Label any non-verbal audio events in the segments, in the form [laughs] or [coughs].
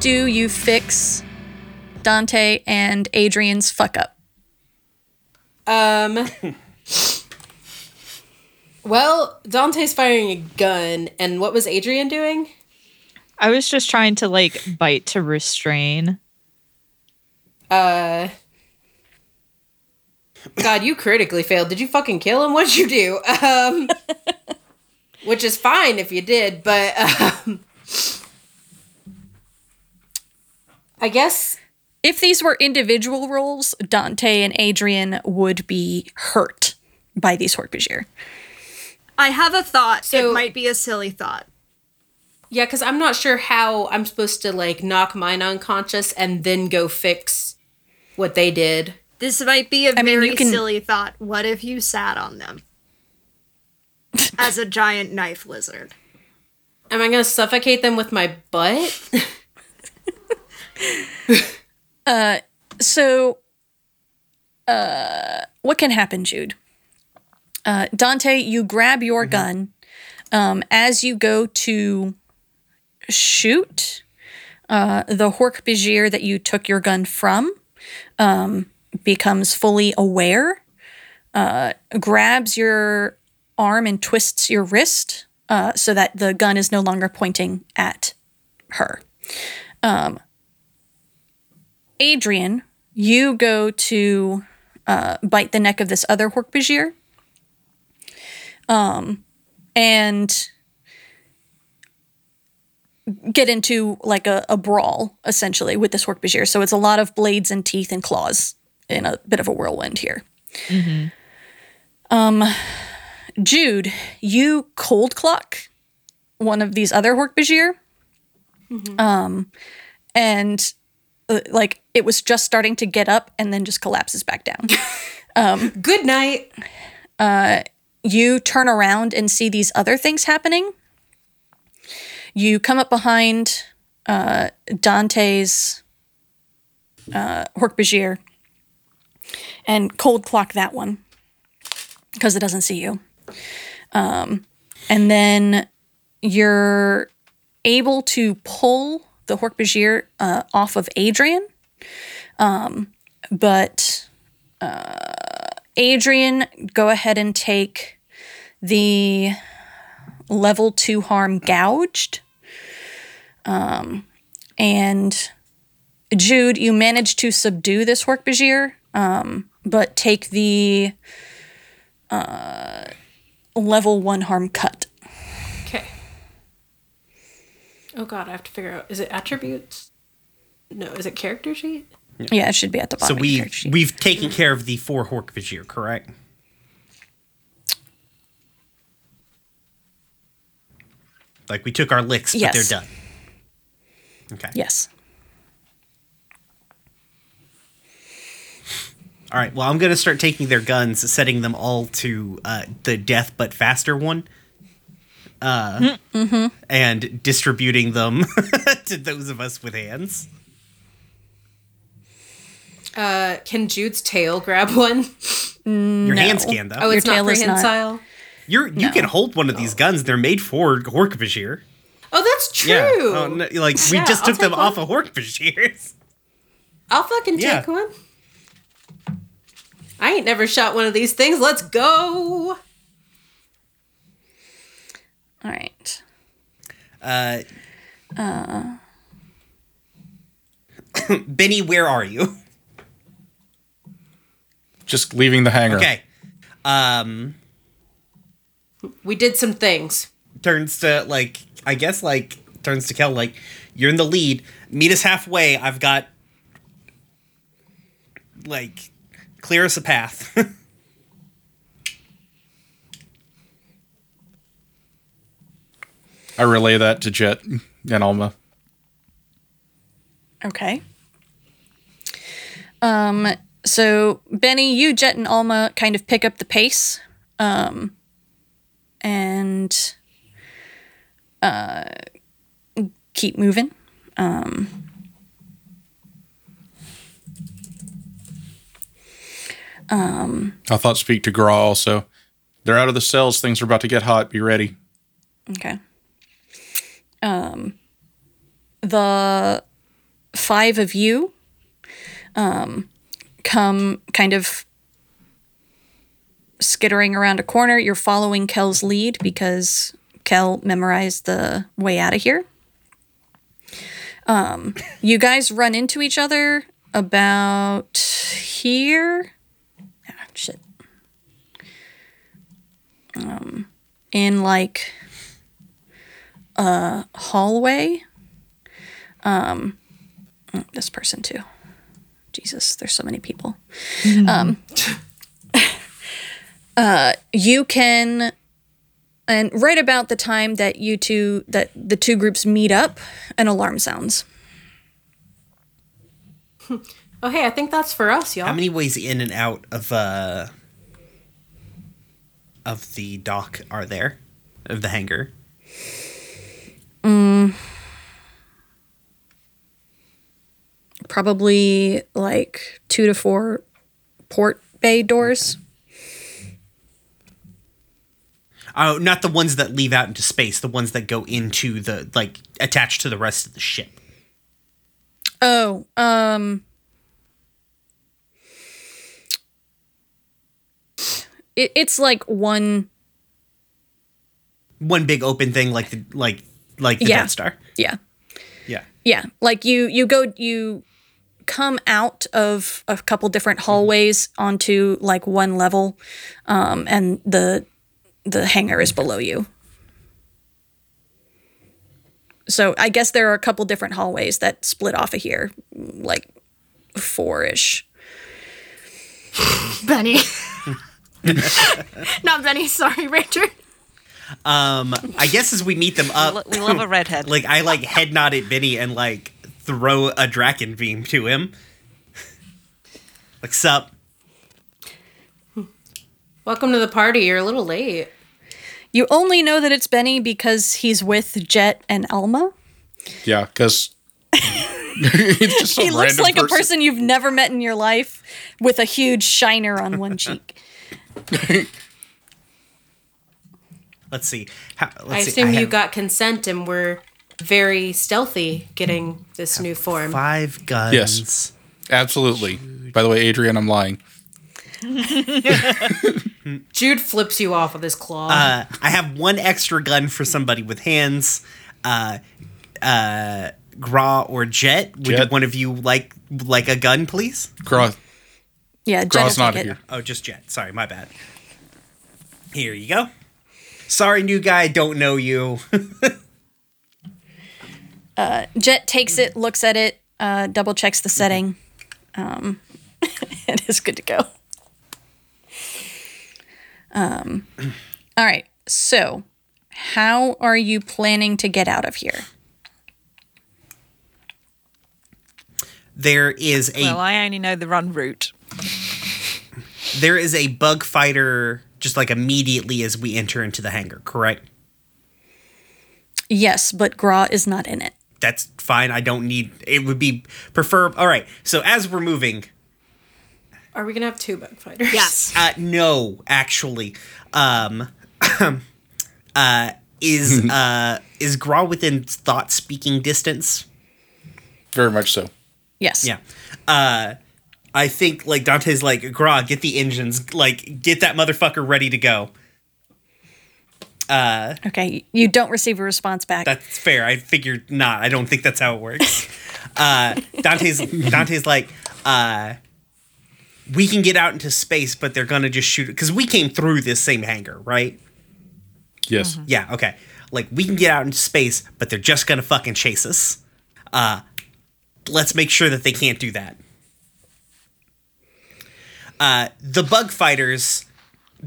do you fix Dante and Adrian's fuck up? Um. well, Dante's firing a gun, and what was Adrian doing? I was just trying to like bite to restrain. Uh. God, you critically failed. Did you fucking kill him? What'd you do? Um. [laughs] which is fine if you did, but um. I guess If these were individual roles, Dante and Adrian would be hurt by these Hork-Bajir. I have a thought. So- it might be a silly thought. Yeah, because I'm not sure how I'm supposed to like knock mine unconscious and then go fix what they did. This might be a very you can- silly thought. What if you sat on them [laughs] as a giant knife lizard? Am I gonna suffocate them with my butt? [laughs] [laughs] So, uh, what can happen, Jude? Uh, Dante, you grab your gun. Um, as you go to shoot, uh, the Hork Bajir that you took your gun from um, becomes fully aware, uh, grabs your arm and twists your wrist uh, so that the gun is no longer pointing at her. Adrian, you go to uh, bite the neck of this other Hork-Bajir. Um, and get into like a, a brawl, essentially, with this Hork-Bajir. So it's a lot of blades and teeth and claws in a bit of a whirlwind here. Um, Jude, you cold clock one of these other Hork-Bajir. Um, and uh, like it was just starting to get up and then just collapses back down. [laughs] Good night. you turn around and see these other things happening. You come up behind uh, Dante's uh, Hork-Bajir and cold clock that one because it doesn't see you. Um, and then you're able to pull the Hork-Bajir uh, off of Adrian. Um, but Adrian, go ahead and take the level two harm gouged. Um, and Jude, you managed to subdue this Hork-Bajir, um, but take the uh, level one harm cut. Okay. Oh god, I have to figure out is it attributes? No, is it character sheet? Yeah, it should be at the bottom. So your we character sheet. we've taken care of the four Hork Bajir, correct? Like we took our licks, but they're done. Okay. yes. All right. Well, I'm gonna start taking their guns, setting them all to uh, the death but faster one, uh, and distributing them [laughs] to those of us with hands. Uh, can Jude's tail grab one? Your hands No. can though. Oh, it's Your not tail is not- prehensile. You're you no. can hold one of these guns. They're made for Hork Bajir. Oh, that's true. Yeah. Oh, no, like we Yeah, just took them take off one. of Hork Bajirs. I'll fucking Yeah. take one. I ain't never shot one of these things. Let's go. All right. Uh, uh. [coughs] Benny, where are you? Just leaving the hangar. Okay. Um, We did some things. turns to like I guess like turns to Kel like you're in the lead. Meet us halfway. I've got like clear us a path. [laughs] I relay that to Jet and Alma. Okay. Um, so Benny, you, Jet, and Alma kind of pick up the pace. Um, and uh, keep moving. um I thought speak to Gra also. They're out of the cells. Things are about to get hot. Be ready. Okay. Um, the five of you um, come kind of skittering around a corner. You're following Kel's lead because Kel memorized the way out of here. Um, you guys run into each other about here. Ah, shit. Um, in like a hallway. Um, oh, this person too. Jesus, there's so many people. Um, [laughs] uh, you can, and right about the time that you two, that the two groups meet up, an alarm sounds. [laughs] Oh, hey, I think that's for us, y'all. How many ways in and out of uh of the dock are there? Of the hangar? Probably like two to four port bay doors. Oh, not the ones that leave out into space, the ones that go into the like attached to the rest of the ship. Oh, um. It, it's like one. One big open thing like the like like the Yeah. Death Star. Yeah. Yeah. Yeah. Like you, you go, you come out of a couple different hallways onto like one level, um, and the the hangar is below you. So I guess there are a couple different hallways that split off of here, like four ish. [laughs] Benny. [laughs] Not Benny, sorry, Richard. Um I guess as we meet them up We love a redhead. [laughs] like I like head nod at Benny and like throw a Dracon beam to him. like sup? Welcome to the party. You're a little late. You only know that it's Benny because he's with Jet and Alma. Yeah, because [laughs] [laughs] just he looks random like a person you've never met in your life with a huge shiner on one cheek. Let's see. How, let's I see. assume you have got consent and were very stealthy getting this new form. five guns. Yes. Absolutely. By the way, Adrian, I'm lying. [laughs] Jude flips you off with his claw. Uh, I have one extra gun for somebody with hands. Uh, uh, Gra or Jet. Would Jet. one of you like like a gun, please? Groth, Yeah, Jet Groth's not here. Oh, just Jet. Sorry, my bad. Here you go. Sorry, new guy. Don't know you. Jet takes it, looks at it, uh, double checks the setting, um, [laughs] and is good to go. Um, all right. So, how are you planning to get out of here? there is a well, I only know the run route. there is a bug fighter just like immediately as we enter into the hangar. Correct. Yes, but Gra is not in it. That's fine. I don't need. It would be prefer. All right. So as we're moving, Are we gonna have two bug fighters? Yes. [laughs] Uh, no, actually, um, [clears throat] uh, is [laughs] uh, is Gra within thought speaking distance? very much so. Yes. Yeah. Uh, I think like Dante's like Gra, get the engines, like get that motherfucker ready to go. Uh, Okay. You don't receive a response back. That's fair. I figured not. I don't think that's how it works. [laughs] uh, Dante's Dante's like, uh, we can get out into space, but they're gonna just shoot it because we came through this same hangar, right? Yes. Yeah, okay. Like we can get out into space, but they're just gonna fucking chase us. Uh let's make sure that they can't do that. Uh the bug fighters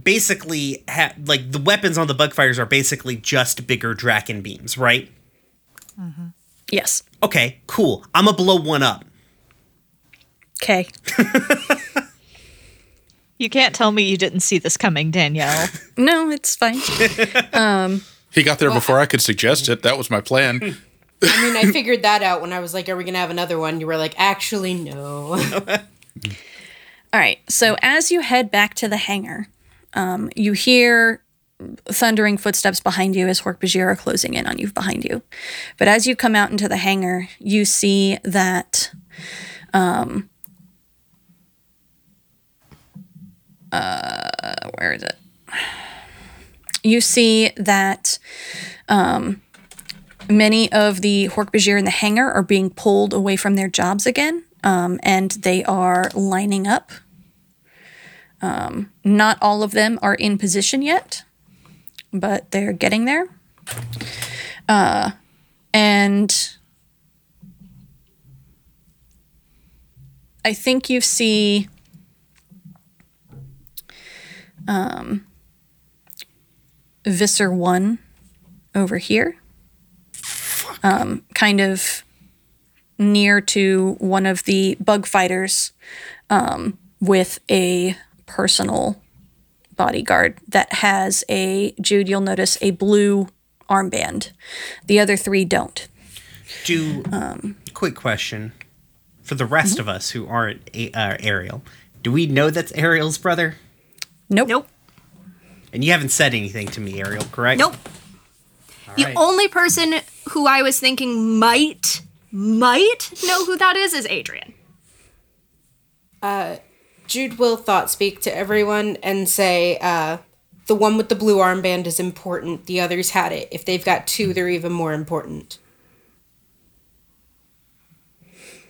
basically have like the weapons on the bug fighters are basically just bigger Dracon beams, right? yes. Okay, cool. I'm gonna blow one up. Okay. [laughs] You can't tell me you didn't see this coming, Danielle. [laughs] No, it's fine. [laughs] He got there before I could suggest it. That was my plan. I mean, I figured that out when I was like, "Are we gonna have another one?" You were like, "Actually, no." All right. So as you head back to the hangar, um, you hear thundering footsteps behind you as Hork-Bajir are closing in on you behind you. But as you come out into the hangar, you see that um uh where is it? You see that um many of the Hork-Bajir in the hangar are being pulled away from their jobs again, um, and they are lining up. Um, not all of them are in position yet, but they're getting there. Uh, and I think you see um, Visser 1 over here um, kind of near to one of the bug fighters um, with a personal bodyguard that has a Jude. You'll notice a blue armband. The other three don't. Do um, quick question for the rest mm-hmm. of us who aren't A- uh, Ariel. Do we know that's Ariel's brother? Nope. Nope. And you haven't said anything to me, Ariel, correct? Nope. the right. only person who I was thinking might might know who that is is Adrian. Uh, Jude will thought speak to everyone and say, uh, the one with the blue armband is important. The others had it. If they've got two, they're even more important.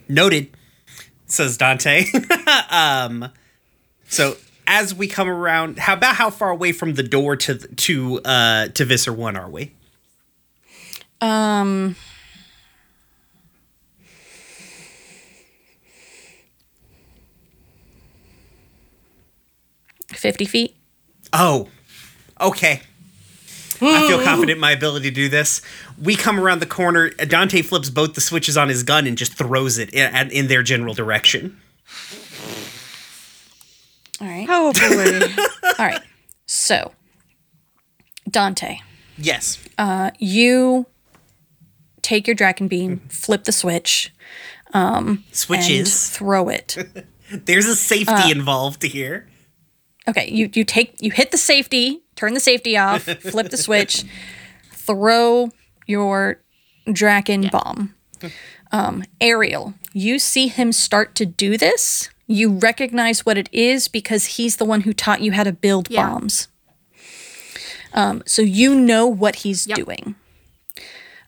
Noted, says Dante. [laughs] um, so as we come around, how about how far away from the door to to uh, to Visser One are we? Um. Fifty feet. Oh, okay. I feel confident in my ability to do this. We come around the corner. Dante flips both the switches on his gun and just throws it in, in their general direction. All right. Oh boy. [laughs] All right. So, Dante, Yes. Uh, you take your dragon beam, flip the switch, um, and Switches. throw it. [laughs] There's a safety uh, involved here. Okay, you you take you hit the safety, turn the safety off, [laughs] flip the switch, throw your Dracon bomb. Um, Ariel, you see him start to do this. You recognize what it is because he's the one who taught you how to build Yeah. bombs. Um, so you know what he's Yep. doing.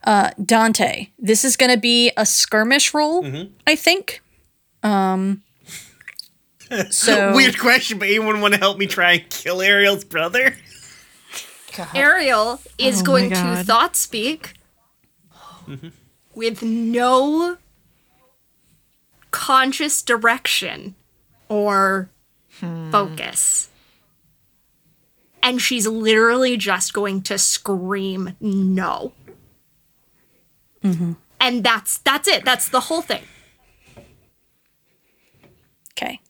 Uh, Dante, this is going to be a skirmish roll, I think. Um, so [laughs] Weird question, but anyone want to help me try and kill Ariel's brother? Ariel is Oh going to thought speak with no conscious direction or focus. And she's literally just going to scream no. And that's that's it. That's the whole thing. okay.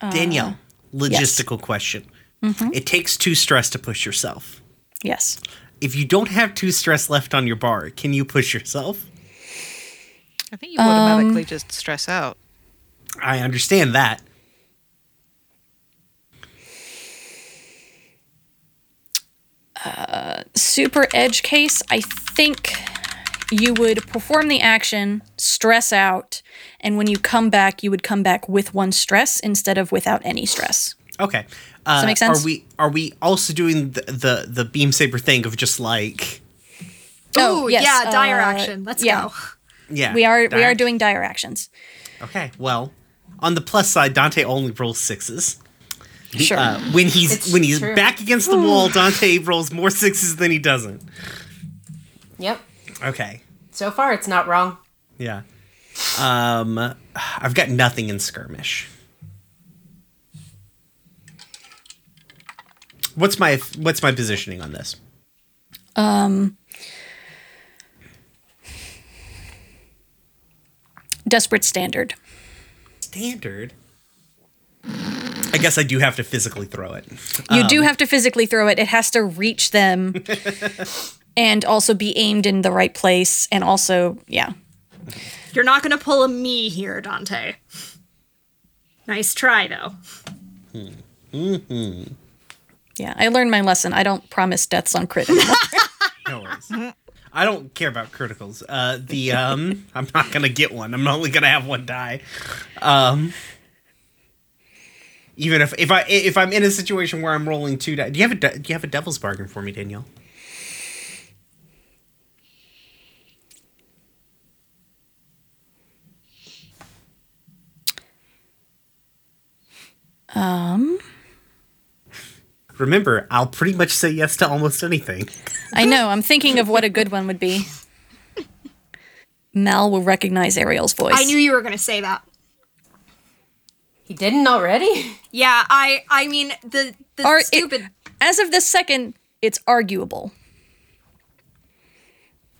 Danielle, uh, logistical question. Mm-hmm. It takes two stress to push yourself. Yes. If you don't have two stress left on your bar, can you push yourself? I think you automatically um, just stress out. I understand that. Uh, super edge case, I think you would perform the action, stress out, and when you come back, you would come back with one stress instead of without any stress. Okay. Uh, that make sense? Are we are we also doing the the, the beam saber thing of just like Oh, Ooh, yes, yeah, dire uh, action. Let's yeah. go. yeah? We are we are doing dire actions. Okay. Well, on the plus side, Dante only rolls sixes. Sure. Uh, when he's It's when he's true. back against the wall, Dante rolls more sixes than he doesn't. Yep. Okay. So far, it's not wrong. Yeah. Um, I've got nothing in skirmish. What's my what's my positioning on this? Um, desperate standard. Standard. I guess I do have to physically throw it. You Um. do have to physically throw it. It has to reach them [laughs] and also be aimed in the right place and also, yeah. You're not going to pull a me here, Dante. Nice try, though. Yeah, I learned my lesson. I don't promise deaths on crit anymore. [laughs] [laughs] No worries. I don't care about criticals. Uh, the um, [laughs] I'm not gonna get one. I'm only gonna have one die. Um, even if if I if I'm in a situation where I'm rolling two die, do you have a do you have a devil's bargain for me, Danielle? Um, Remember, I'll pretty much say yes to almost anything. I know. I'm thinking of what a good one would be. Mal will recognize Ariel's voice. I knew you were going to say that. He didn't already? Yeah, I I mean the the Ar- it- stupid as of this second, it's arguable.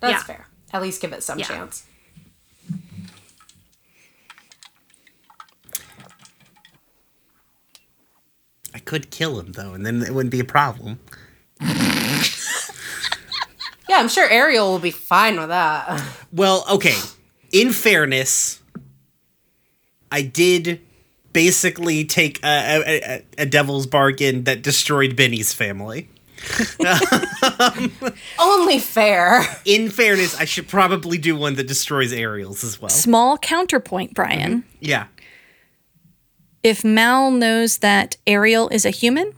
That's Yeah. fair. At least give it some Yeah. chance. I could kill him though, and then it wouldn't be a problem. Yeah, I'm sure Ariel will be fine with that. Well, okay. In fairness, I did basically take a, a, a, a devil's bargain that destroyed Benny's family. [laughs] Only fair. In fairness, I should probably do one that destroys Ariel's as well. Small counterpoint, Brian. Mm-hmm. Yeah. If Mal knows that Ariel is a human,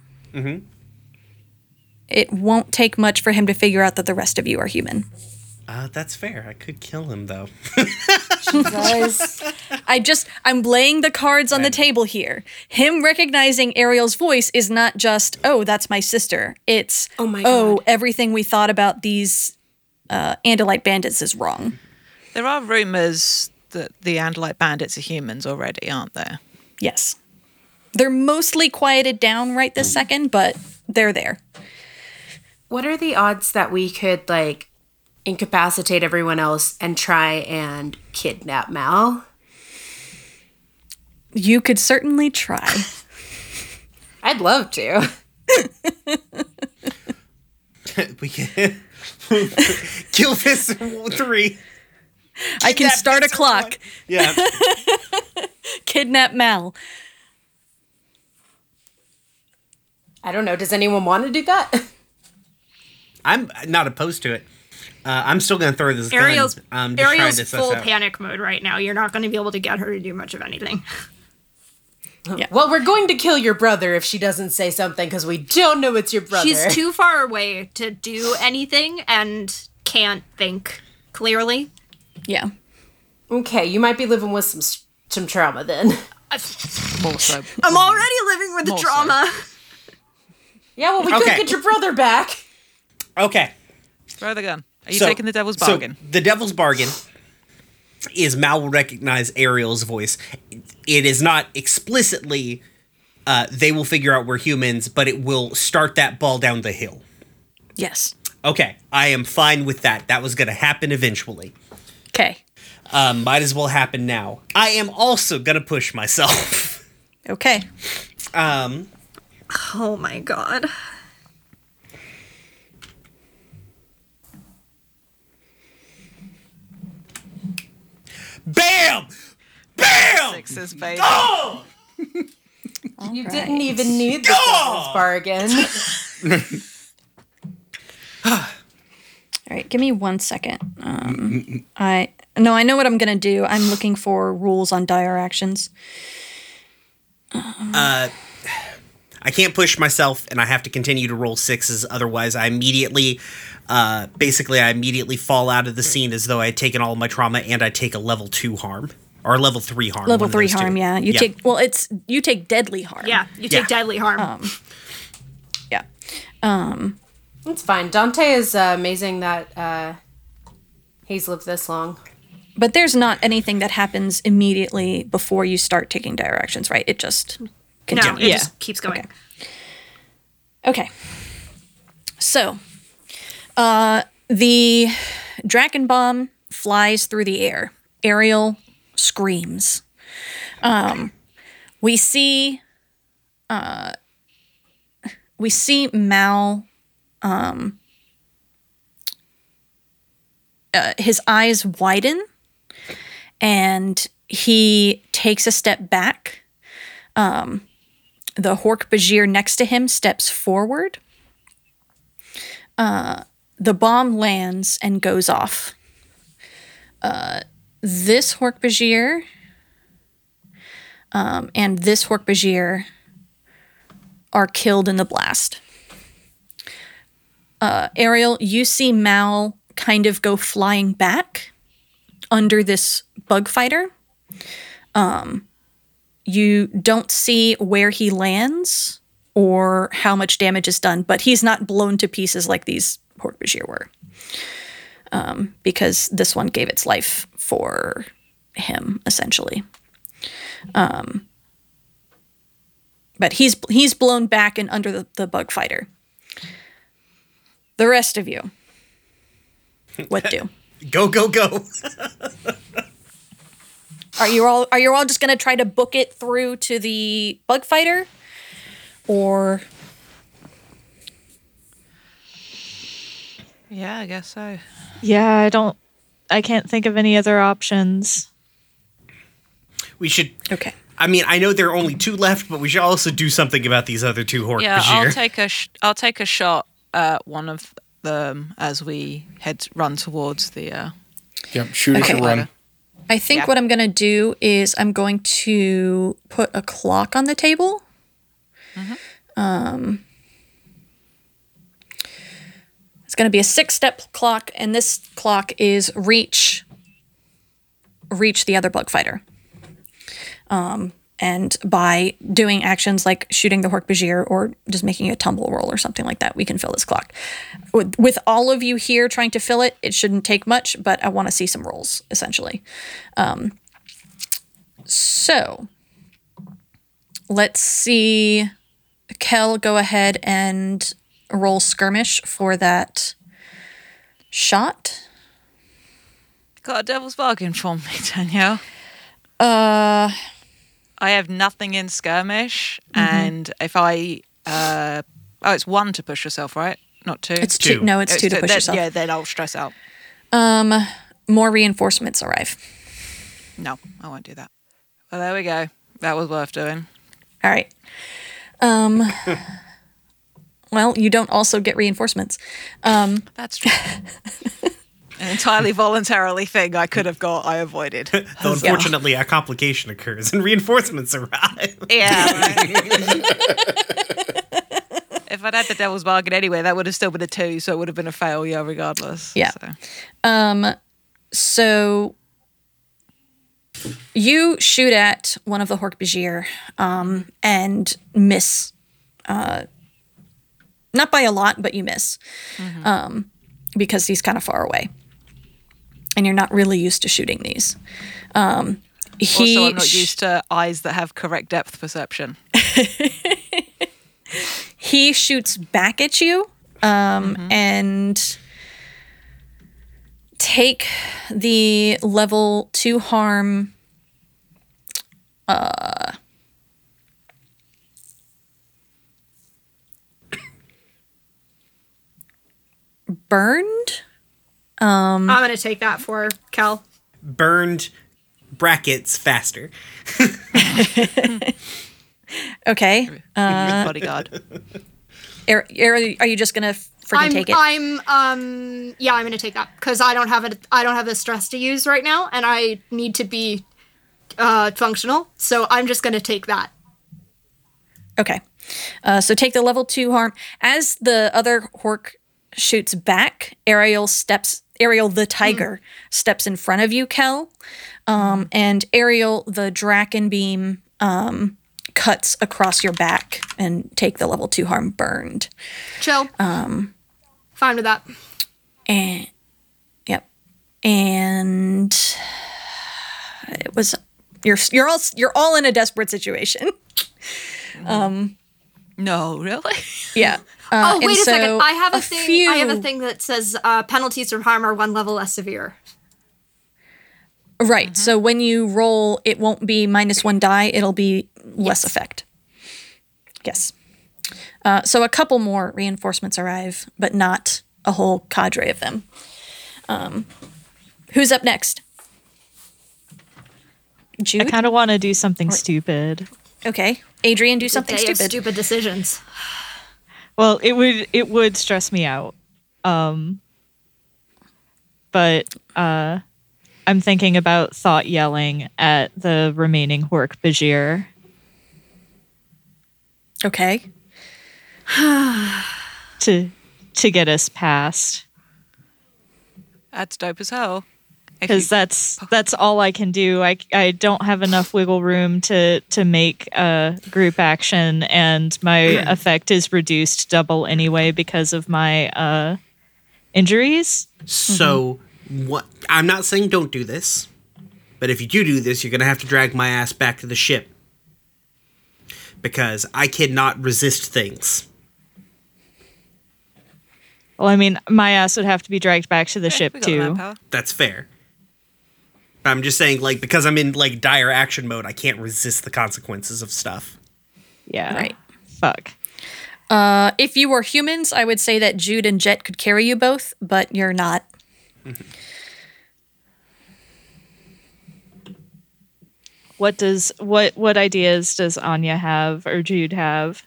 it won't take much for him to figure out that the rest of you are human. Uh, that's fair. I could kill him though. Guys. I just I'm laying the cards on the table here. Him recognizing Ariel's voice is not just oh that's my sister. It's Oh my oh God. everything we thought about these uh, Andalite bandits is wrong. There are rumors that the Andalite bandits are humans already, aren't there? Yes, they're mostly quieted down right this mm. second, but they're there. What are the odds that we could like incapacitate everyone else and try and kidnap Mal? You could certainly try. [laughs] I'd love to. [laughs] we can [laughs] kill this three. I can start a clock. one. Yeah. [laughs] Kidnap Mal. I don't know. Does anyone want to do that? [laughs] I'm not opposed to it. Uh, I'm still gonna throw this Ariel's gun. I'm just Ariel's trying to suss full panic mode right now. You're not going to be able to get her to do much of anything. [laughs] Yeah. Well, we're going to kill your brother if she doesn't say something because we don't know it's your brother. She's too far away to do anything and can't think clearly. Yeah. Okay, you might be living with some some trauma then. [laughs] More so. I'm already living with the More so. trauma. Yeah, well, we Okay. could get your brother back. Okay. Throw the gun. Are you So- taking the devil's so bargain? the devil's bargain is Mal will recognize Ariel's voice. It is not explicitly uh, they will figure out we're humans, but it will start that ball down the hill. Yes. Okay, I am fine with that. That was going to happen eventually. Okay. Um, might as well happen now. I am also going to push myself. [laughs] Okay. um, Oh my god. bam! Bam! Sixes, baby. You didn't even need the devil's bargain. [laughs] [laughs] All right, give me one second. Um, mm-hmm. I no, I know what I'm gonna do. I'm looking for rules on dire actions. Um, uh, I can't push myself, and I have to continue to roll sixes. Otherwise, I immediately, uh, basically, I immediately fall out of the scene as though I had taken all of my trauma, and I take a level two harm or level three harm. Level three those two. harm. Yeah, you take well. It's you take deadly harm. Yeah, you take Yeah. deadly harm. Um, yeah. Um, It's fine. Dante is uh, amazing that uh, he's lived this long. But there's not anything that happens immediately before you start taking directions, right? It just no, continues. it Yeah. just keeps going. Okay. So, uh, the Dracon bomb flies through the air. Ariel screams. Um, we see, uh, we see Mal. Um, uh, his eyes widen, and he takes a step back. Um, the Hork Bajir next to him steps forward. Uh, the bomb lands and goes off. Uh, this Hork Bajir um, and this Hork Bajir are killed in the blast. Uh, Ariel, you see Mal kind of go flying back under this bug fighter. Um, you don't see where he lands or how much damage is done, but he's not blown to pieces like these Hork Bajir were. Um, because this one gave its life for him, essentially. Um, but he's he's blown back and under the, the bug fighter. The rest of you, what do? [laughs] Go, go, go. Are you all are you all just gonna try to book it through to the bug fighter? Or Yeah, I guess so. Yeah, I don't. I can't think of any other options. We should. okay. I mean, I know there are only two left, but we should also do something about these other two Hork Yeah, I'll take a sh- I'll take a shot at one of them as we head run towards the. Uh, Yep, shoot Okay. you run. I think Yeah. what I'm gonna do is I'm going to put a clock on the table. Um, it's gonna be a six step clock, and this clock is reach reach the other bug fighter. Um, and by doing actions like shooting the Hork Bajir or just making a tumble roll or something like that, we can fill this clock. With, with all of you here trying to fill it, it shouldn't take much, but I want to see some rolls essentially. Um, so let's see. Kel, go ahead and roll skirmish for that shot. got a devil's bargain for me, Danielle. Uh, I have nothing in skirmish, and if I, uh, oh, it's one to push yourself, right? Not two. it's two. Two. No, it's two to push then- yourself. Yeah, then I'll stress out. Um, more reinforcements arrive. No, I won't do that. Well, there we go. That was worth doing. All right. Um. [laughs] well, you don't also get reinforcements. Um. That's true. [laughs] An entirely voluntarily thing I could have got, I avoided. [laughs] Though unfortunately, a complication occurs and reinforcements arrive. [laughs] Yeah. [laughs] if I'd had the devil's bargain anyway, that would have still been a two, so it would have been a failure regardless. Yeah. So. Um. So you shoot at one of the Hork Bajir, um, and miss. Uh, not by a lot, but you miss, um, because he's kind of far away, and you're not really used to shooting these. Um, he Also, I'm not used to eyes that have correct depth perception. [laughs] he shoots back at you um, and take the level two harm uh, [coughs] burned I'm gonna take that for Cal. Burned brackets faster. [laughs] okay Bodyguard. are, are are you just gonna freaking I'm take it I'm um yeah, I'm gonna take that because I don't have it. I don't have the stress to use right now, and I need to be uh functional. So I'm just gonna take that. Okay. Uh, so take the level two harm. As the other Hork shoots back, Ariel steps, Ariel the tiger steps in front of you, Kel. Um, and Ariel the Dracon beam um, cuts across your back and take the level two harm burned. Chill. Um, fine with that. And, yep. And it was, you're, you're all, you're all in a desperate situation. Um, No, really? Yeah. [laughs] Uh, Oh wait a second! I have a, thing. few- I have a thing that says uh, penalties from harm are one level less severe. Right. So when you roll, it won't be minus one die, it'll be less effect. Yes. Uh, so a couple more reinforcements arrive, but not a whole cadre of them. Um, who's up next? I kind of want to do something stupid. Okay. Adrian do something Day stupid. stupid decisions. Well, it would it would stress me out. Um but uh I'm thinking about thought yelling at the remaining Hork Bajir. Okay. [sighs] to to get us past That's dope as hell. If because you- that's that's all I can do. I I don't have enough wiggle room to to make a group action, and my [clears throat] effect is reduced double anyway because of my uh injuries. So what? I'm not saying don't do this, but if you do do this, you're gonna have to drag my ass back to the ship because I cannot resist things. Well, I mean, my ass would have to be dragged back to the we ship got the too. manpower. That's fair. I'm just saying, like, because I'm in like dire action mode, I can't resist the consequences of stuff. Yeah, Right. Fuck. Uh, if you were humans, I would say that Jude and Jet could carry you both, but you're not. [laughs] What does what what ideas does Anya have or Jude have?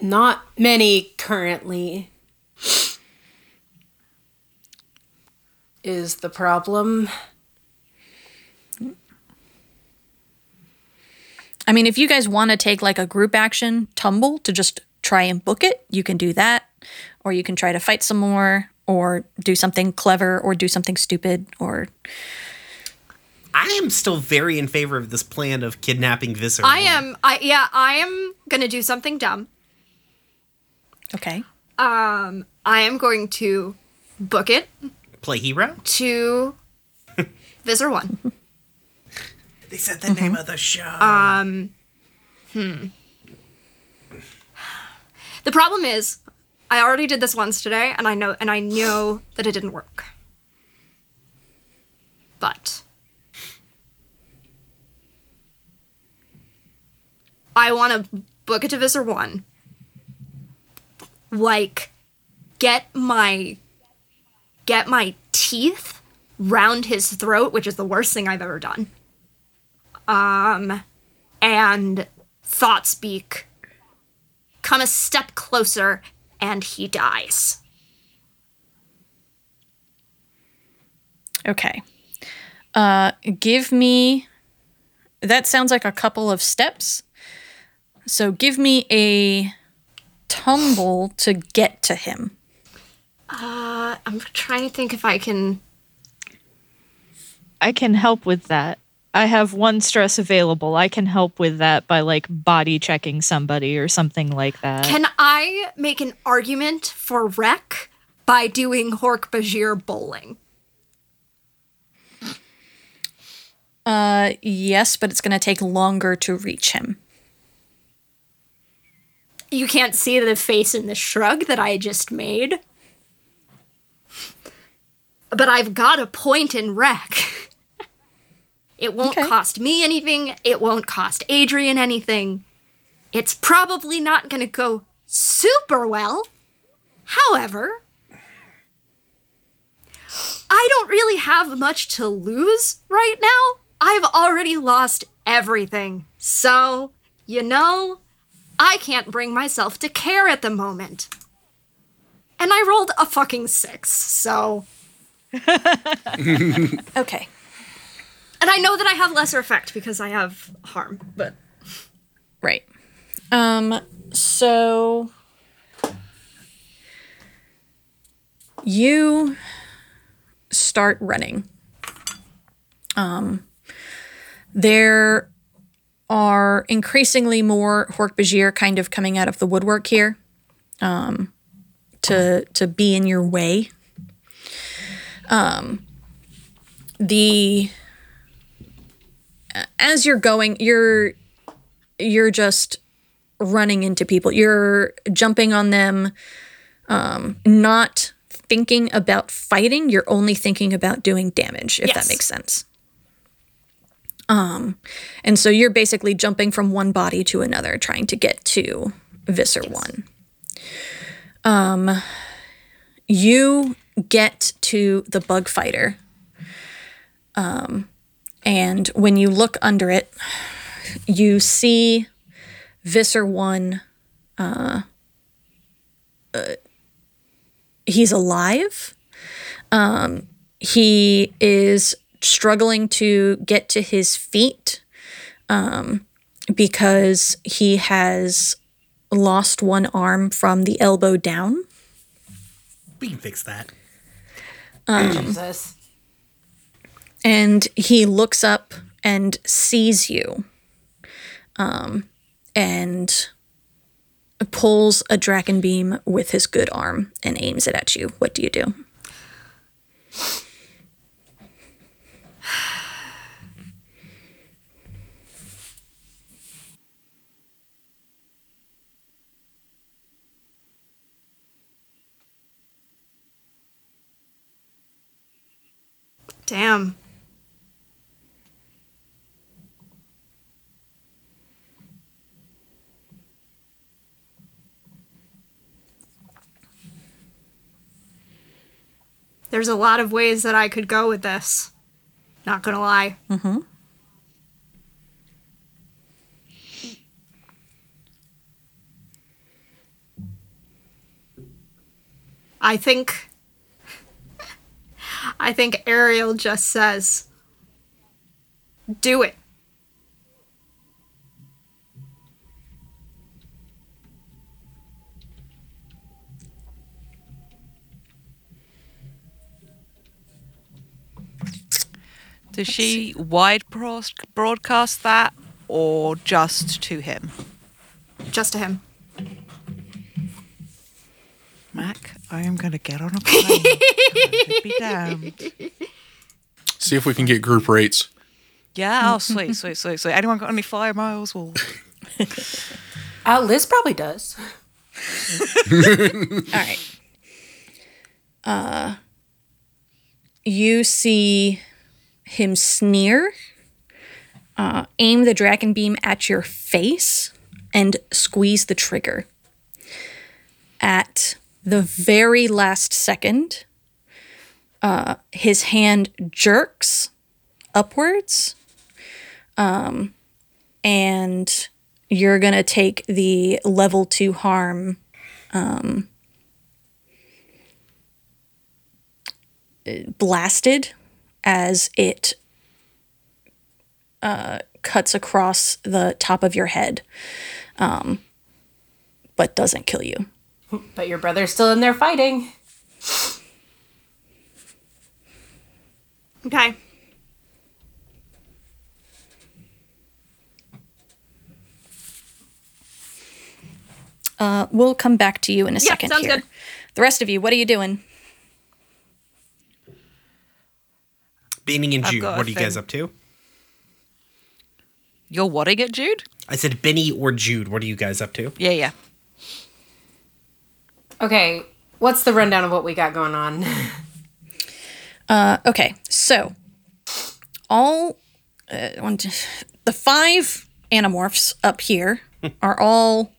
Not many currently. Is the problem. I mean, if you guys want to take like a group action tumble to just try and book it, you can do that. Or you can try to fight some more, or do something clever, or do something stupid, or. I am still very in favor of this plan of kidnapping Visser. I am. I yeah. I am gonna do something dumb. Okay. Um, I am going to book it play hero. to [laughs] Visser One. They said the name of the show. Um, hmm. [sighs] The problem is, I already did this once today, and I know, and I know that it didn't work. But I want to book it to Visser One. Like, get my get my teeth round his throat, which is the worst thing I've ever done. Um, and thought speak come a step closer and he dies. Okay. Uh, give me. That sounds like a couple of steps. So give me a tumble to get to him. Uh, I'm trying to think if I can. I can help with that. I have one stress available. I can help with that by like body checking somebody or something like that. Can I make an argument for Wreck by doing Hork Bajir bowling? Uh, yes, but it's going to take longer to reach him. You can't see the face in the shrug that I just made. But I've got a point in Wreck. [laughs] It won't Okay. cost me anything. It won't cost Adrian anything. It's probably not going to go super well. However, I don't really have much to lose right now. I've already lost everything. So, you know, I can't bring myself to care at the moment. And I rolled a fucking six, so. [laughs] Okay. And I know that I have lesser effect because I have harm, but. Right. Um, so you start running. Um, there are increasingly more Hork-Bajir kind of coming out of the woodwork here um, to to be in your way. Um, the as you're going, you're you're just running into people. You're jumping on them, um, not thinking about fighting. You're only thinking about doing damage, if Yes. that makes sense. Um, and so you're basically jumping from one body to another, trying to get to Visser One. Um, you get to the bug fighter. Um, and when you look under it, you see Visser 1. Uh, uh, he's alive. Um, he is struggling to get to his feet um, because he has lost one arm from the elbow down. We can fix that. Jesus. and he looks up and sees you um, and pulls a Dracon beam with his good arm and aims it at you what do you do Damn. There's a lot of ways that I could go with this. Not gonna lie. Mm-hmm. I think I think Ariel just says, do it. Does she wide broadcast that or just to him? Just to him. Mac, I am going to get on a plane. [laughs] Be damned. See if we can get group rates. Yeah, oh, sweet, sweet, sweet, sweet. Anyone got any fire miles? Well, [laughs] Uh, Liz probably does. [laughs] all right uh you see him sneer uh, aim the Dracon beam at your face and squeeze the trigger at the very last second uh, his hand jerks upwards um, and you're gonna take the level two harm um, blasted as it uh, cuts across the top of your head, um, but doesn't kill you. But your brother's still in there fighting. Okay. Uh, we'll come back to you in a Yeah, second sounds here. good. The rest of you, what are you doing? Benny and Jude, what are you guys up to? You're whatting it, Jude? I said Benny or Jude, what are you guys up to? Yeah, yeah. Okay, what's the rundown of what we got going on? Uh, okay, so all uh, one, two- the five animorphs up here [laughs] are all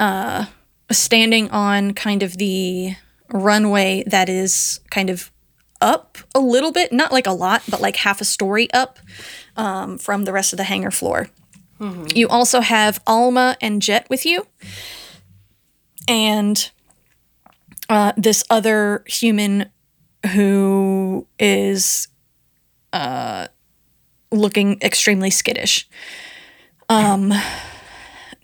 uh, standing on kind of the runway that is kind of up a little bit, not like a lot, but like half a story up um, from the rest of the hangar floor. You also have Alma and Jet with you, and uh, this other human who is uh, looking extremely skittish. Um,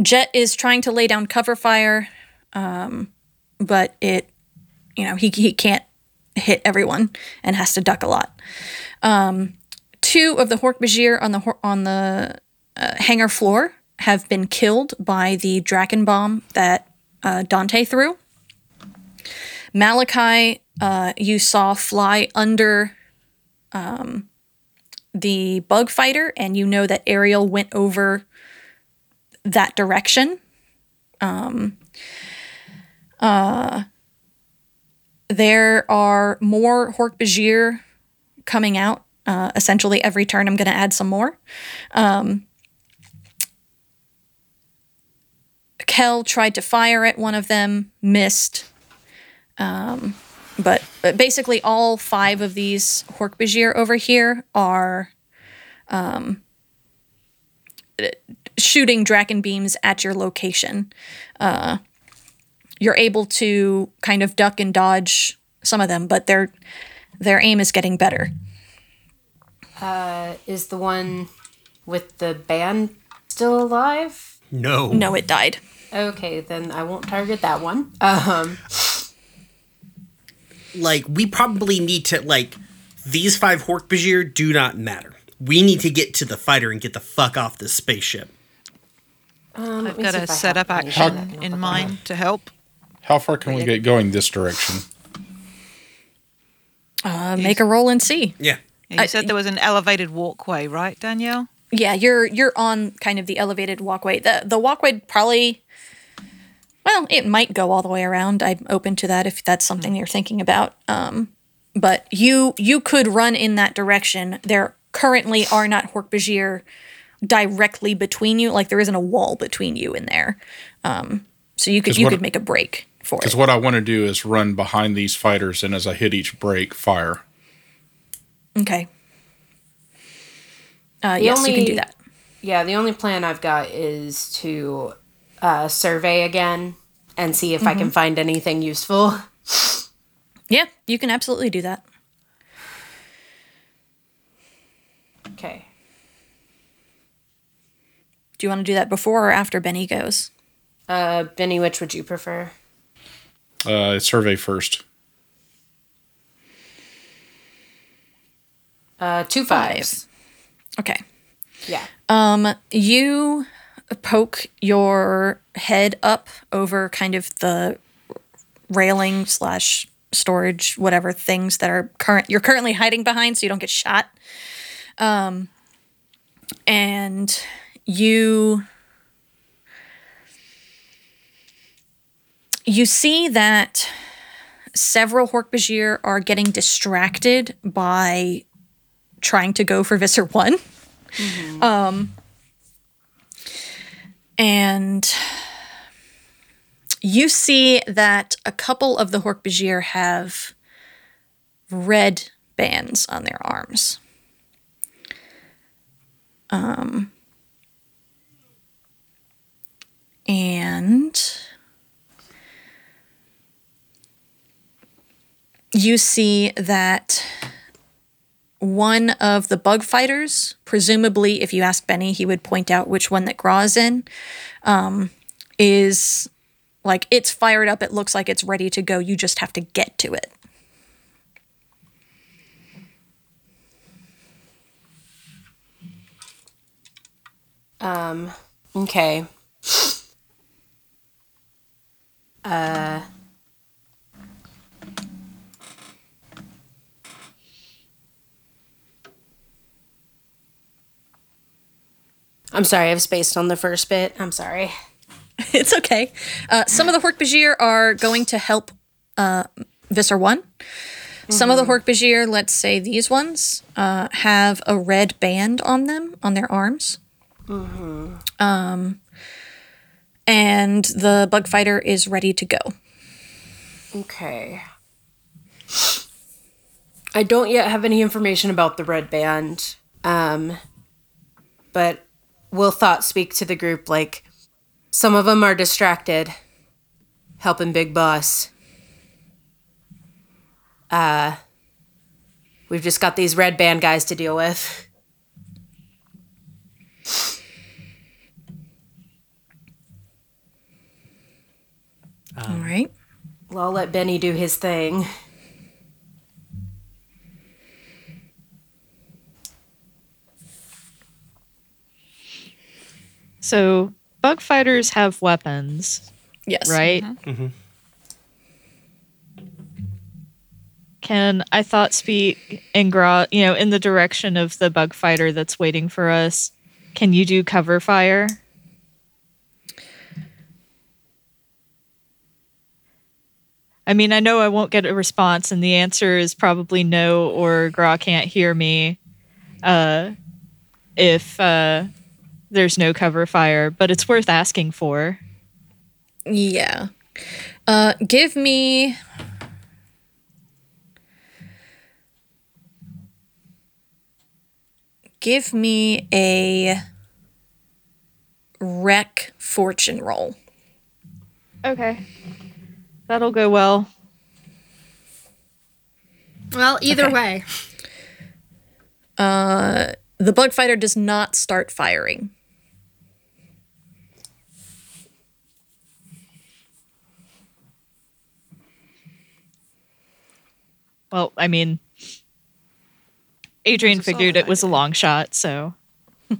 Jet is trying to lay down cover fire, um, but it, you know, he, he can't hit everyone and has to duck a lot. Um, two of the Hork-Bajir on the on the uh, hangar floor have been killed by the Dracon bomb that uh, Dante through. Malachi, uh, you saw fly under um, the bug fighter, and you know that Ariel went over that direction. Um, uh, there are more Hork Bajir coming out. Uh, essentially, every turn, I'm going to add some more. Um, Kel tried to fire at one of them, missed. Um, but, but basically, all five of these Hork-Bajir over here are um, shooting Dracon beams at your location. Uh, you're able to kind of duck and dodge some of them, but their their aim is getting better. Is the one with the band still alive? No. No, it died. Okay, then I won't target that one. Um, Like, we probably need to, like, these five Hork-Bajir do not matter. We need to get to the fighter and get the fuck off this spaceship. um, I've got see a if setup action that can in mind to help. How far can we get going this direction? Uh, make a roll and see. Yeah. You I- said there was an elevated walkway, right, Danielle? Yeah, you're you're on kind of the elevated walkway. The the walkway probably well, it might go all the way around. I'm open to that if that's something you're thinking about. Um, but you you could run in that direction. There currently are not Hork-Bajir directly between you. Like there isn't a wall between you in there. Um, so you could you could make a break for it. Because what I want to do is run behind these fighters, and as I hit each break, fire. Okay. Uh, yes, you can do that. Yeah, the only plan I've got is to uh, survey again and see if I can find anything useful. Yeah, you can absolutely do that. Okay. Do you want to do that before or after Benny goes? Uh, Benny, which would you prefer? Uh, survey first. Uh, two fives. Okay. Yeah. Um, you poke your head up over kind of the railing slash storage, whatever things that are current you're currently hiding behind, so you don't get shot. Um, and you you see that several Hork-Bajir are getting distracted by trying to go for Visser 1. And you see that a couple of the Hork-Bajir have red bands on their arms. Um, and you see that one of the bug fighters, presumably, if you ask Benny, he would point out which one that Graw's in, um, is like it's fired up. It looks like it's ready to go. You just have to get to it. Okay. Uh. I'm sorry, I've spaced on the first bit. I'm sorry. [laughs] it's okay. Uh, some of the Hork-Bajir are going to help uh, Visser 1. Some of the Hork-Bajir, let's say these ones, uh, have a red band on them, on their arms. Mm-hmm. Um, and the bug fighter is ready to go. Okay. I don't yet have any information about the red band. Um but will thought speak to the group like some of them are distracted helping Big Boss. Uh we've just got these red band guys to deal with. All right. Well, I'll let Benny do his thing. So bug fighters have weapons, Yes. right? Can I thought speak and Gra, you know, in the direction of the bug fighter that's waiting for us? Can you do cover fire? I mean, I know I won't get a response, and the answer is probably no, or Gra can't hear me. Uh, if uh, there's no cover fire, but it's worth asking for. Yeah. Uh, give me. give me a wreck fortune roll. Okay. That'll go well. Well, either Okay. way. The bug fighter does not start firing. Well, I mean, Adrian figured it was a long shot, so [laughs]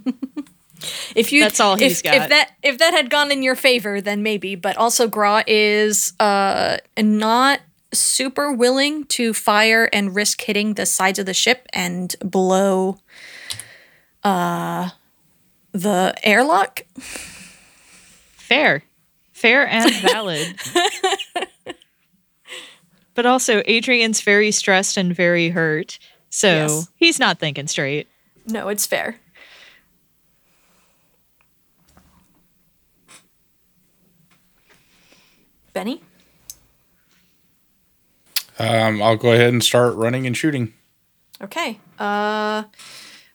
If you That's all if, he's If got. that if that had gone in your favor, then maybe. But also, Gra is uh not super willing to fire and risk hitting the sides of the ship and blow uh the airlock. fair. Fair and valid. [laughs] but also, Adrian's very stressed and very hurt, so Yes. he's not thinking straight. No, it's fair. Benny? Um, I'll go ahead and start running and shooting. Okay. Uh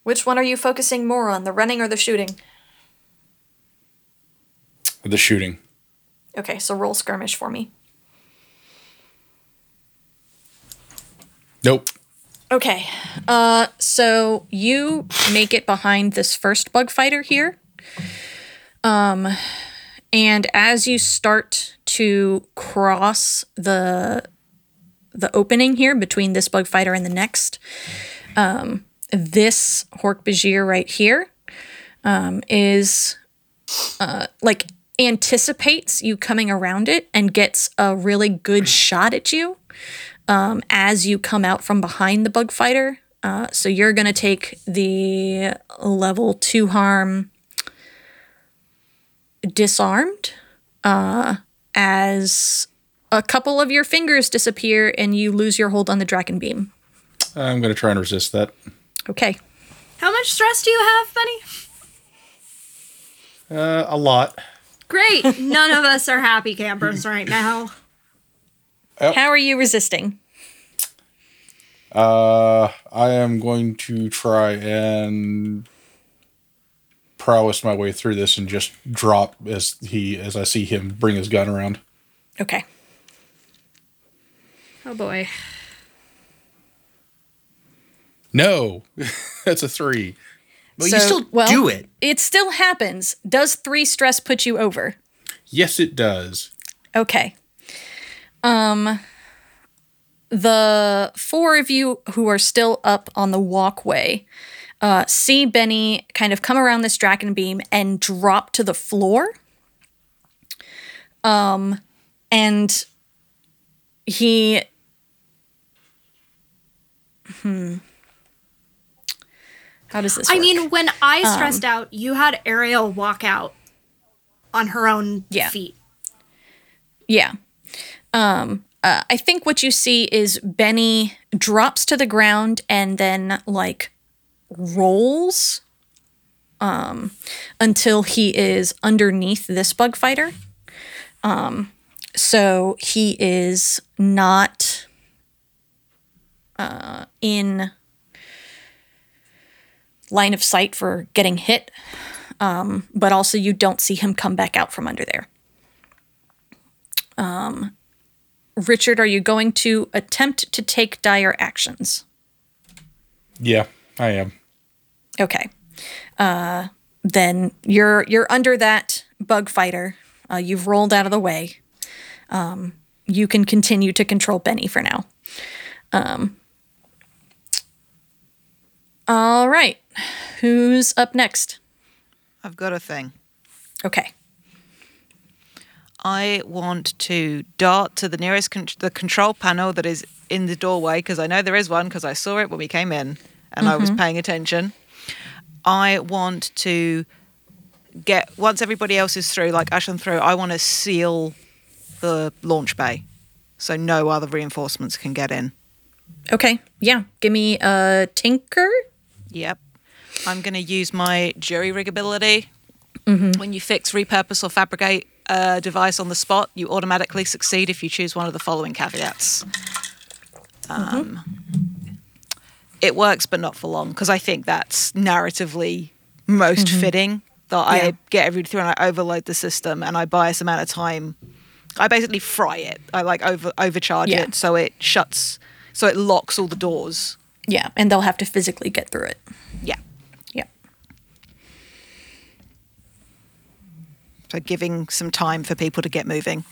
which one are you focusing more on, the running or the shooting? The shooting. Okay, so roll skirmish for me. Nope. Okay. Uh so you make it behind this first bug fighter here. Um and as you start to cross the the opening here between this bug fighter and the next, um this Hork Bajir right here um is uh like anticipates you coming around it and gets a really good shot at you um, as you come out from behind the bug fighter. Uh, so you're going to take the level two harm disarmed uh, as a couple of your fingers disappear and you lose your hold on the Dracon beam. I'm going to try and resist that. Okay. How much stress do you have, Benny? Uh, a lot. Great. None of us are happy campers right now. How are you resisting? Uh, I am going to try and prowess my way through this and just drop as he as I see him bring his gun around. Okay. Oh boy. No, [laughs] that's a three. But So, you still well- do it. It still happens. Does three stress put you over? Yes, it does. Okay. Um the four of you who are still up on the walkway uh, see Benny kind of come around this Dracon beam and drop to the floor. Um, and he. Hmm. How does this? I work? mean, when I stressed out, you had Ariel walk out on her own Yeah. feet. Yeah. Um, uh, I think what you see is Benny drops to the ground and then like rolls um, until he is underneath this bug fighter. Um, so he is not uh, in line of sight for getting hit, um, but also you don't see him come back out from under there. Richard, are you going to attempt to take dire actions? Yeah, I am. Okay. Uh, then you're you're under that bug fighter. Uh, you've rolled out of the way. Um, you can continue to control Benny for now. Um, all right. Who's up next? I've got a thing. Okay. I want to dart to the nearest con- the control panel that is in the doorway because I know there is one because I saw it when we came in and I was mm-hmm. paying attention. I want to get once everybody else is through, like Ashen through. I want to seal the launch bay so no other reinforcements can get in. Okay. Yeah. Give me a tinker. Yep. I'm going to use my jury rig ability. Mm-hmm. When you fix, repurpose, or fabricate a device on the spot, you automatically succeed if you choose one of the following caveats. Um, it works, but not for long because I think that's narratively most fitting. That Yeah. I get everything through and I overload the system and I buy us amount of time. I basically fry it. I like over overcharge Yeah. it so it shuts, so it locks all the doors. Yeah, and they'll have to physically get through it. Yeah. Yeah. So giving some time for people to get moving.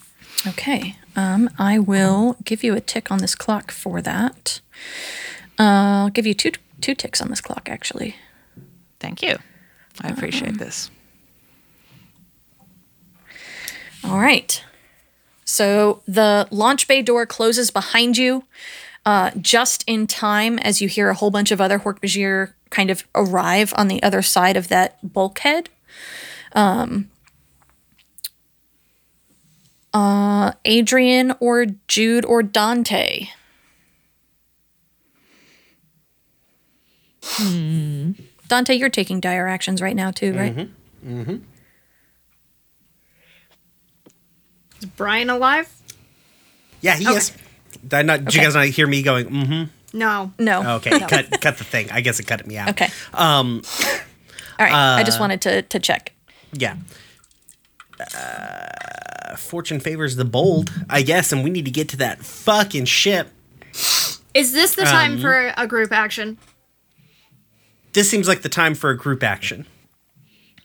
Okay. Um, I will give you a tick on this clock for that. Uh, I'll give you two two ticks on this clock actually. Thank you. I appreciate this. All right. So the launch bay door closes behind you uh, just in time as you hear a whole bunch of other Hork-Bajir kind of arrive on the other side of that bulkhead. Um, uh, Adrian or Jude or Dante. Dante, you're taking dire actions right now too, right? Mm-hmm. Mm-hmm. Is Brian alive? Yeah, he is. Did, I not, did you guys not hear me going, mm-hmm? No. No. Okay, cut cut the thing. I guess it cut me out. Okay. Um, All right. I just wanted to to check. yeah. Uh, fortune favors the bold, I guess, and we need to get to that fucking ship. Is this the time Um, for a group action? This seems like the time for a group action.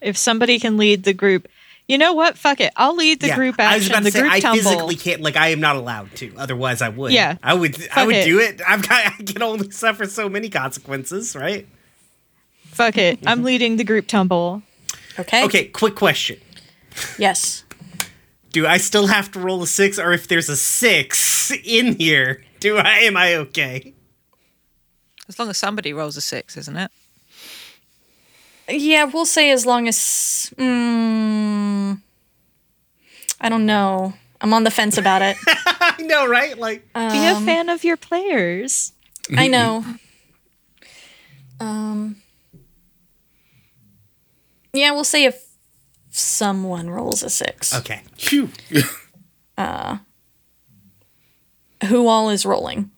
If somebody can lead the group, you know what? Fuck it. I'll lead the yeah, group I was action. about to the say group I tumble. physically can't. Like I am not allowed to. Otherwise, I would. Yeah. I would. I would it. do it. I've got. I can only suffer so many consequences, right? Fuck it. I'm leading the group tumble. Okay. Okay. Quick question: Yes. Do I still have to roll a six, or if there's a six in here, do I? Am I okay? As long as somebody rolls a six, isn't it? Yeah, we'll say as long as. Mm, I don't know. I'm on the fence about it. [laughs] I know, right? Like, Be a fan of your players. I know. Um. Yeah, we'll say if someone rolls a six. okay. Phew. Who all is rolling?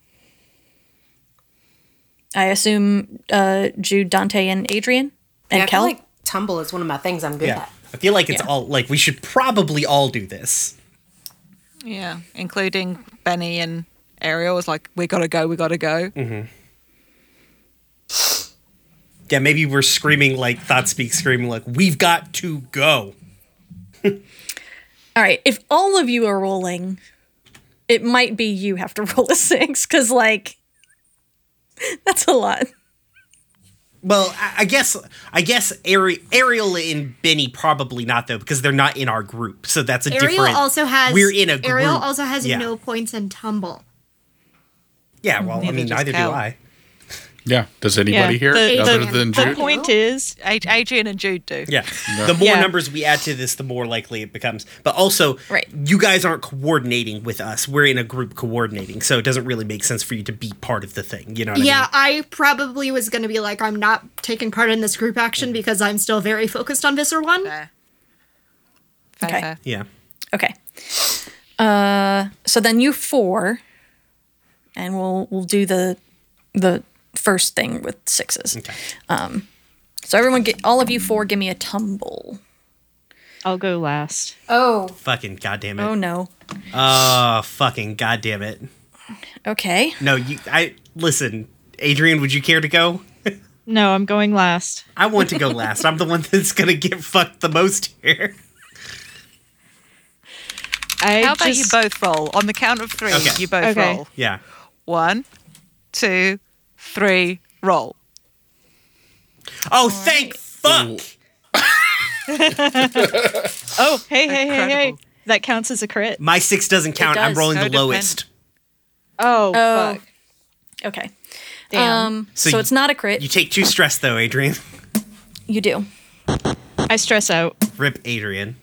I assume uh, Jude, Dante, and Adrian, and Yeah, I feel Kel. like tumble is one of my things I'm good Yeah. at. I feel like it's Yeah. all like we should probably all do this. Yeah, including Benny and Ariel was like, "We gotta go, we gotta go." Yeah, maybe we're screaming like Thought Speak screaming like we've got to go. [laughs] All right, if all of you are rolling, it might be you have to [laughs] roll a six because, like, [laughs] that's a lot. Well, I, I guess I guess Ari- Ariel and Benny probably not though because they're not in our group. So that's a Ariel different. also has. We're in a group. Ariel also has Yeah. no points and tumble. Yeah, well, I mean, neither Cal. do I. Yeah. Does anybody Yeah, here the- other the- than The point is, Adrian and Jude do. Yeah. The more Yeah. numbers we add to this, the more likely it becomes. But also, Right. you guys aren't coordinating with us. We're in a group coordinating, so it doesn't really make sense for you to be part of the thing. You know what Yeah, I mean? I probably was going to be like, I'm not taking part in this group action because I'm still very focused on Visser 1. Fair. Fair, Okay. fair. Yeah. Okay. Uh, so then you four, and we'll we'll do the the first thing with sixes. Okay. Um, so everyone, get all of you four, give me a tumble. I'll go last. Oh, Fucking goddamn it. Oh no. Oh, fucking goddamn it. Okay. No, you. I listen, Adrian. Would you care to go? No, I'm going last. I want to go [laughs] last. I'm the one that's gonna get fucked the most here. I How about just, you both roll on the count of three? Okay. You both Okay. roll. Yeah. One, two, three, roll. Oh, thank fuck. [laughs] Oh, hey, hey, hey, hey. Incredible. That counts as a crit. My six doesn't count. I'm does. rolling the Codependent. lowest. Oh, Oh. fuck. Okay. Damn. Um. So So, you- it's not a crit. You take two stress though, Adrian. You do. I stress out. Rip Adrian.